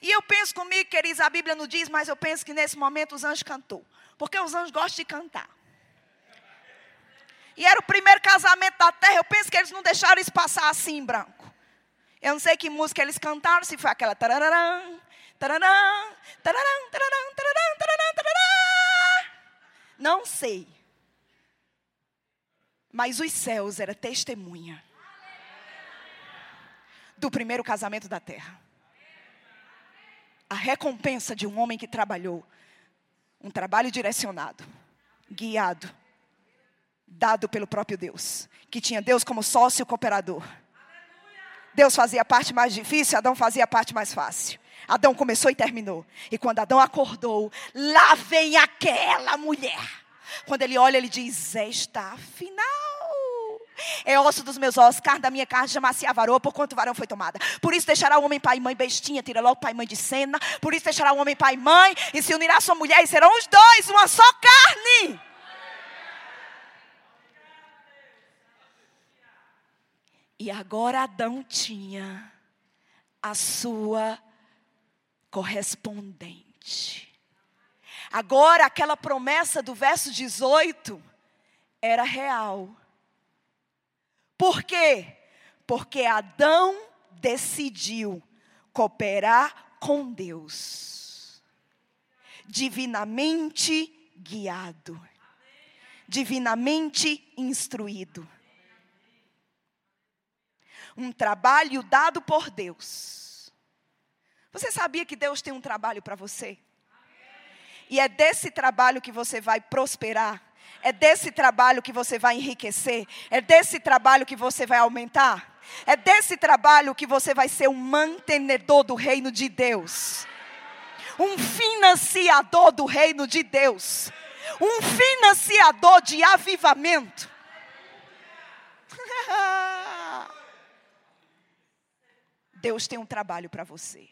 E eu penso comigo, queridos, a Bíblia não diz, mas eu penso que nesse momento os anjos cantou. Porque os anjos gostam de cantar. E era o primeiro casamento da terra. Eu penso que eles não deixaram isso passar assim branco. Eu não sei que música eles cantaram, se foi aquela tararã, tararã, tararã, tararã, tararã, tararã, tararã. Não sei. Mas os céus era testemunha do primeiro casamento da terra a recompensa de um homem que trabalhou. Um trabalho direcionado, guiado, dado pelo próprio Deus, que tinha Deus como sócio cooperador. Deus fazia a parte mais difícil, Adão fazia a parte mais fácil. Adão começou e terminou. E quando Adão acordou, lá vem aquela mulher. Quando ele olha, ele diz: Esta afinal é osso dos meus ossos, carne da minha carne, chamar-se a varoa, por quanto varão foi tomada. Por isso deixará o homem pai e mãe, bestinha, tira logo pai e mãe de cena. Por isso deixará o homem pai e mãe, e se unirá a sua mulher, e serão os dois, uma só carne. E agora Adão tinha a sua correspondente. Agora aquela promessa do verso 18 era real. Por quê? Porque Adão decidiu cooperar com Deus, divinamente guiado, divinamente instruído. Um trabalho dado por Deus. Você sabia que Deus tem um trabalho para você? E é desse trabalho que você vai prosperar é desse trabalho que você vai enriquecer. É desse trabalho que você vai aumentar. É desse trabalho que você vai ser um mantenedor do reino de Deus. Um financiador do reino de Deus. Um financiador de avivamento. Deus tem um trabalho para você.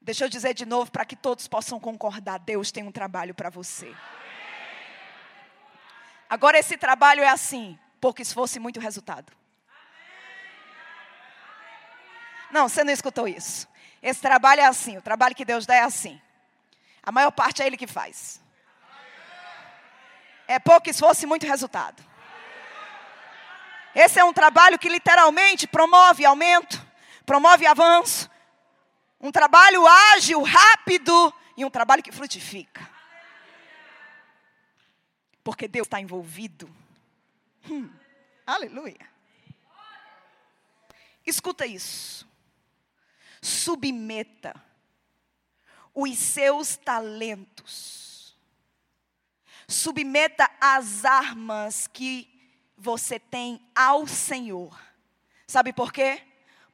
Deixa eu dizer de novo para que todos possam concordar: Deus tem um trabalho para você. Agora, esse trabalho é assim, pouco esforço e muito resultado. Não, você não escutou isso. Esse trabalho é assim, o trabalho que Deus dá é assim. A maior parte é Ele que faz. É pouco esforço e muito resultado. Esse é um trabalho que literalmente promove aumento, promove avanço. Um trabalho ágil, rápido e um trabalho que frutifica. Porque Deus está envolvido. Hum, aleluia. Escuta isso. Submeta os seus talentos. Submeta as armas que você tem ao Senhor. Sabe por quê?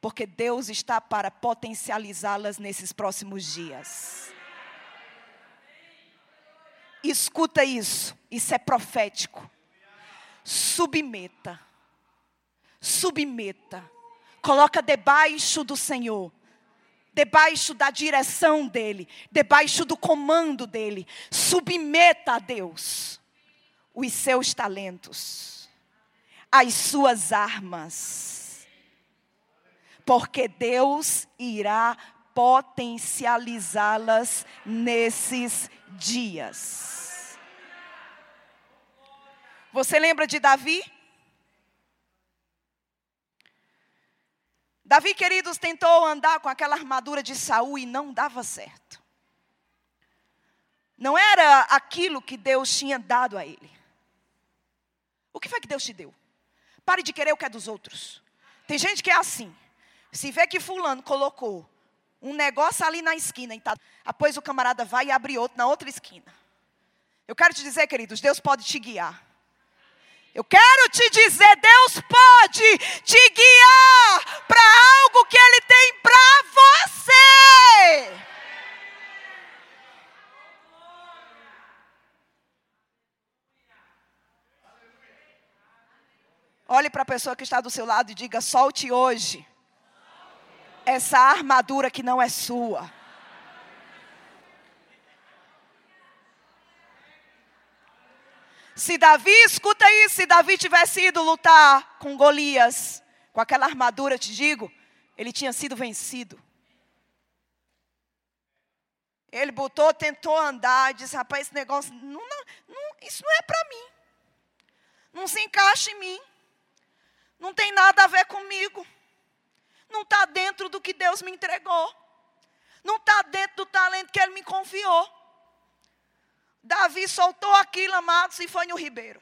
Porque Deus está para potencializá-las nesses próximos dias. Escuta isso, isso é profético. Submeta. Submeta. Coloca debaixo do Senhor debaixo da direção dele, debaixo do comando dele. Submeta a Deus os seus talentos, as suas armas, porque Deus irá potencializá-las nesses dias. Você lembra de Davi? Davi, queridos, tentou andar com aquela armadura de Saul e não dava certo. Não era aquilo que Deus tinha dado a ele. O que foi que Deus te deu? Pare de querer o que é dos outros. Tem gente que é assim. Se vê que fulano colocou um negócio ali na esquina, tá, depois o camarada vai e abre outro na outra esquina. Eu quero te dizer, queridos, Deus pode te guiar. Eu quero te dizer, Deus pode te guiar para algo que Ele tem para você. Olhe para a pessoa que está do seu lado e diga: solte hoje essa armadura que não é sua. Se Davi, escuta isso, se Davi tivesse ido lutar com Golias, com aquela armadura, te digo, ele tinha sido vencido. Ele botou, tentou andar, disse: rapaz, esse negócio, não, não, isso não é para mim. Não se encaixa em mim. Não tem nada a ver comigo. Não está dentro do que Deus me entregou. Não está dentro do talento que Ele me confiou. Davi soltou aquilo, amados, e foi no ribeiro.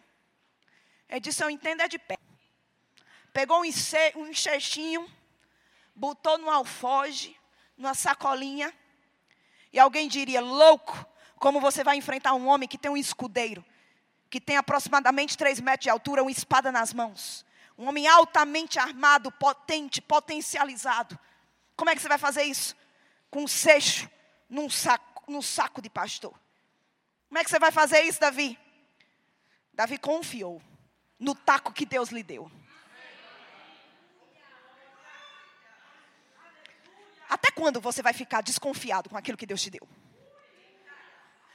Ele disse: Eu entendo, é de pé. Pegou um enxertinho, botou no alfoge, numa sacolinha. E alguém diria: Louco, como você vai enfrentar um homem que tem um escudeiro, que tem aproximadamente 3 metros de altura, uma espada nas mãos. Um homem altamente armado, potente, potencializado. Como é que você vai fazer isso? Com um seixo num saco, num saco de pastor. Como é que você vai fazer isso, Davi? Davi confiou no taco que Deus lhe deu. Até quando você vai ficar desconfiado com aquilo que Deus te deu?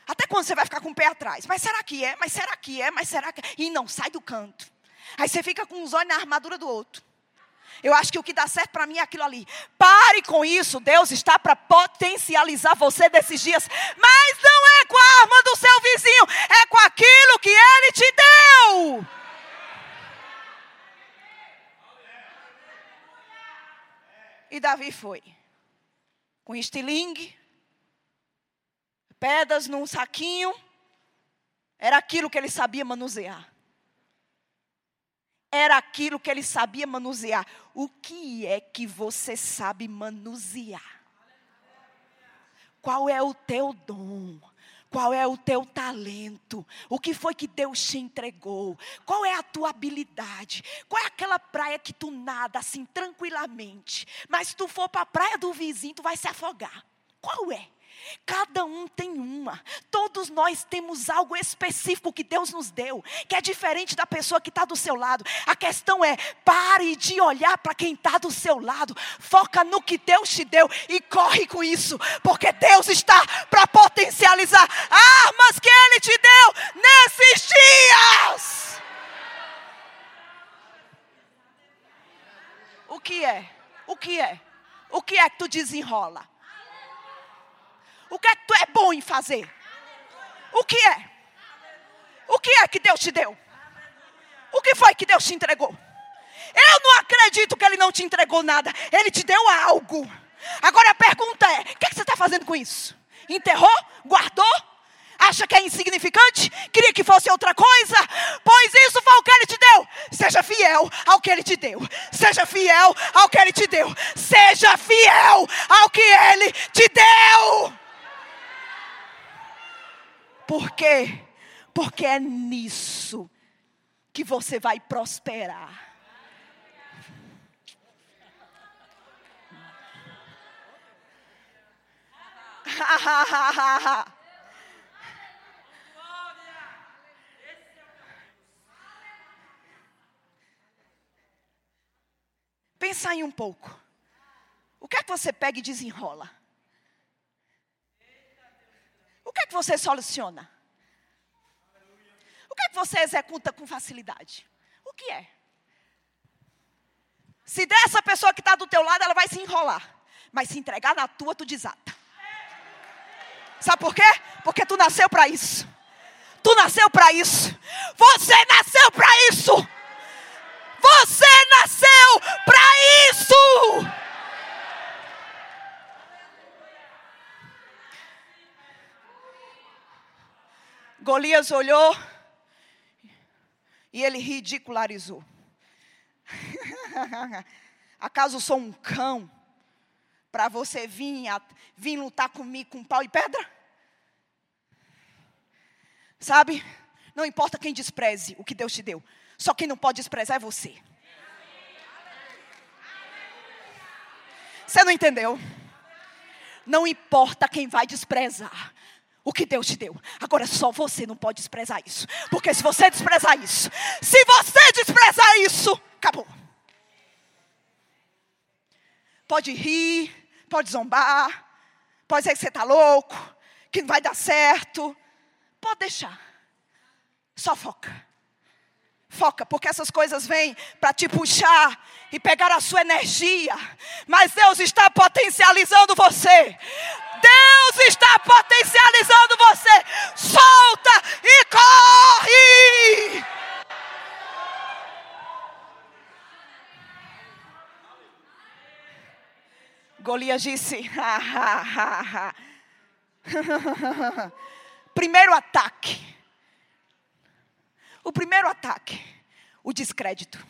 Até quando você vai ficar com o pé atrás? Mas será que é? Mas será que é? Mas será que é? E não sai do canto. Aí você fica com os olhos na armadura do outro. Eu acho que o que dá certo para mim é aquilo ali. Pare com isso. Deus está para potencializar você desses dias. Mas não é com a arma do seu vizinho, é com aquilo que ele te deu. E Davi foi. Com estilingue, pedras num saquinho. Era aquilo que ele sabia manusear era aquilo que ele sabia manusear. O que é que você sabe manusear? Qual é o teu dom? Qual é o teu talento? O que foi que Deus te entregou? Qual é a tua habilidade? Qual é aquela praia que tu nada assim tranquilamente, mas se tu for para a praia do vizinho, tu vai se afogar? Qual é? Cada um tem uma. Todos nós temos algo específico que Deus nos deu, que é diferente da pessoa que está do seu lado. A questão é: pare de olhar para quem está do seu lado. Foca no que Deus te deu e corre com isso, porque Deus está para potencializar armas que Ele te deu nesses dias. O que é? O que é? O que é que tu desenrola? O que é que tu é bom em fazer? O que é? O que é que Deus te deu? O que foi que Deus te entregou? Eu não acredito que Ele não te entregou nada. Ele te deu algo. Agora a pergunta é: o que, é que você está fazendo com isso? Enterrou? Guardou? Acha que é insignificante? Queria que fosse outra coisa? Pois isso foi o que Ele te deu. Seja fiel ao que Ele te deu. Seja fiel ao que Ele te deu. Seja fiel ao que Ele te deu. Por quê? Porque é nisso que você vai prosperar. Pensa aí um pouco. O que é que você pega e desenrola? O que é que você soluciona? O que é que você executa com facilidade? O que é? Se dessa pessoa que está do teu lado, ela vai se enrolar. Mas se entregar na tua, tu desata. Sabe por quê? Porque tu nasceu para isso. Tu nasceu para isso. Você nasceu para isso. Você nasceu para isso. Golias olhou e ele ridicularizou. Acaso sou um cão para você vir, vir lutar comigo com pau e pedra? Sabe? Não importa quem despreze o que Deus te deu. Só quem não pode desprezar é você. Você não entendeu? Não importa quem vai desprezar o que Deus te deu. Agora só você não pode desprezar isso. Porque se você desprezar isso, se você desprezar isso, acabou. Pode rir, pode zombar, pode dizer que você está louco, que não vai dar certo. Pode deixar. Só foca. Foca, porque essas coisas vêm para te puxar e pegar a sua energia. Mas Deus está potencializando você. Deus está potencializando você. Solta e corre! Golias disse: primeiro ataque. O primeiro ataque, o descrédito.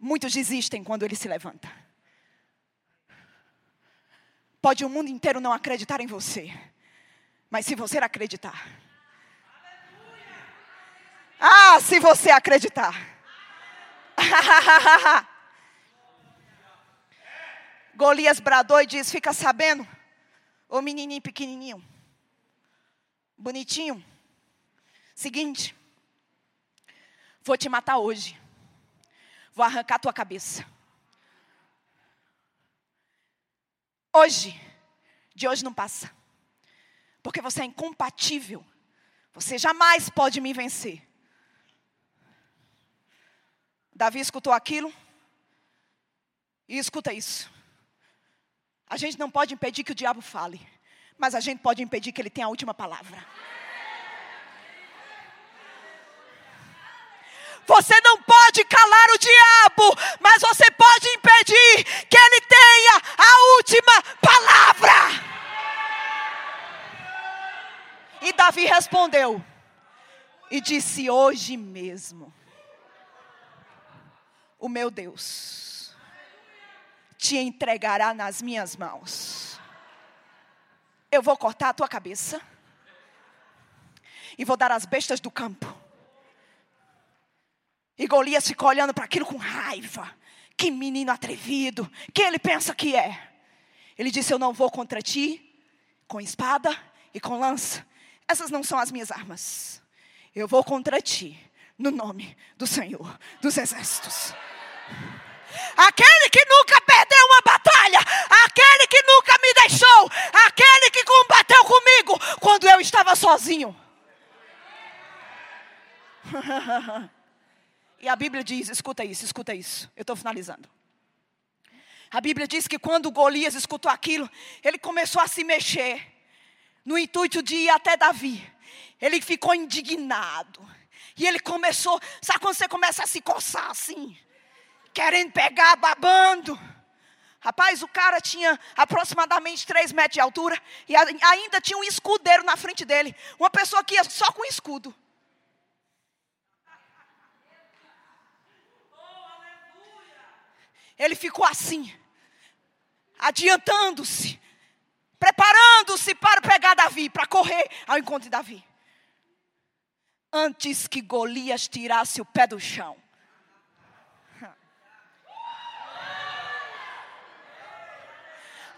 Muitos desistem quando ele se levanta. Pode o mundo inteiro não acreditar em você, mas se você acreditar. Ah, se você acreditar. Golias bradou e diz: Fica sabendo, ô menininho pequenininho, bonitinho. Seguinte, vou te matar hoje. Vou arrancar tua cabeça. Hoje, de hoje não passa. Porque você é incompatível. Você jamais pode me vencer. Davi escutou aquilo e escuta isso. A gente não pode impedir que o diabo fale, mas a gente pode impedir que ele tenha a última palavra. Você não pode calar o diabo, mas você pode impedir que ele tenha a última palavra. E Davi respondeu e disse: Hoje mesmo, o meu Deus te entregará nas minhas mãos. Eu vou cortar a tua cabeça e vou dar às bestas do campo e Golias ficou olhando para aquilo com raiva. Que menino atrevido. Quem ele pensa que é? Ele disse: Eu não vou contra ti com espada e com lança. Essas não são as minhas armas. Eu vou contra ti, no nome do Senhor dos Exércitos. Aquele que nunca perdeu uma batalha, aquele que nunca me deixou, aquele que combateu comigo quando eu estava sozinho. e a Bíblia diz: escuta isso, escuta isso. Eu estou finalizando. A Bíblia diz que quando Golias escutou aquilo, ele começou a se mexer, no intuito de ir até Davi. Ele ficou indignado. E ele começou, sabe quando você começa a se coçar assim? Querendo pegar, babando. Rapaz, o cara tinha aproximadamente 3 metros de altura e ainda tinha um escudeiro na frente dele. Uma pessoa que ia só com escudo. Ele ficou assim, adiantando-se, preparando-se para pegar Davi, para correr ao encontro de Davi. Antes que Golias tirasse o pé do chão.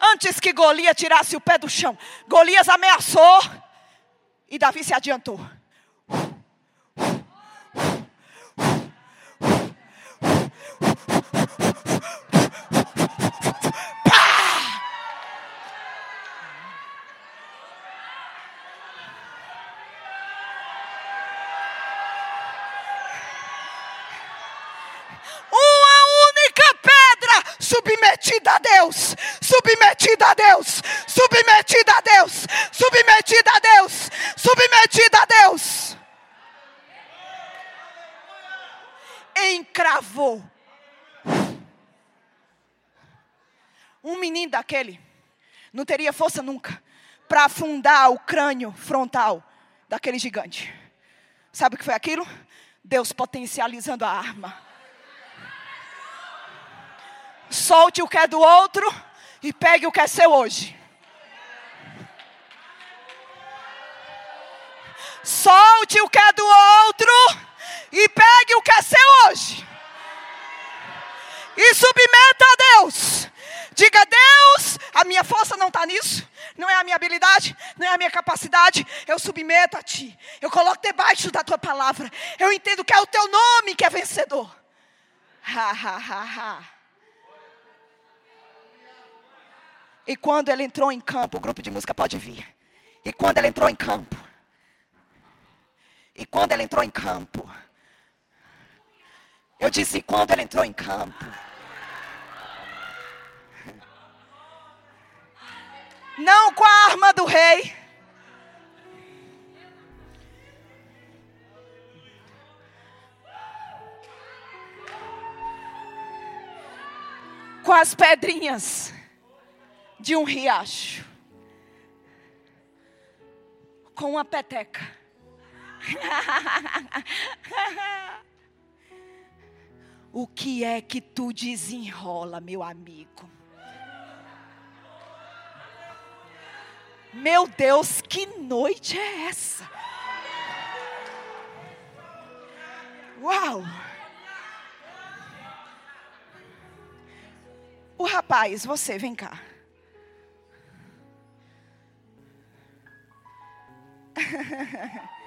Antes que Golias tirasse o pé do chão, Golias ameaçou e Davi se adiantou. submetida a Deus, submetida a Deus, submetida a Deus, submetida a Deus, submetida a Deus. Um menino daquele não teria força nunca para afundar o crânio frontal daquele gigante. Sabe o que foi aquilo? Deus potencializando a arma Solte o que é do outro e pegue o que é seu hoje. Solte o que é do outro e pegue o que é seu hoje. E submeta a Deus. Diga, Deus, a minha força não está nisso, não é a minha habilidade, não é a minha capacidade. Eu submeto a Ti. Eu coloco debaixo da Tua palavra. Eu entendo que é o Teu nome que é vencedor. E quando ele entrou em campo, o grupo de música pode vir. E quando ele entrou em campo, e quando ele entrou em campo, eu disse: quando ele entrou em campo, não com a arma do rei, com as pedrinhas de um riacho com uma peteca. o que é que tu desenrola, meu amigo? Meu Deus, que noite é essa? Uau! O rapaz, você, vem cá.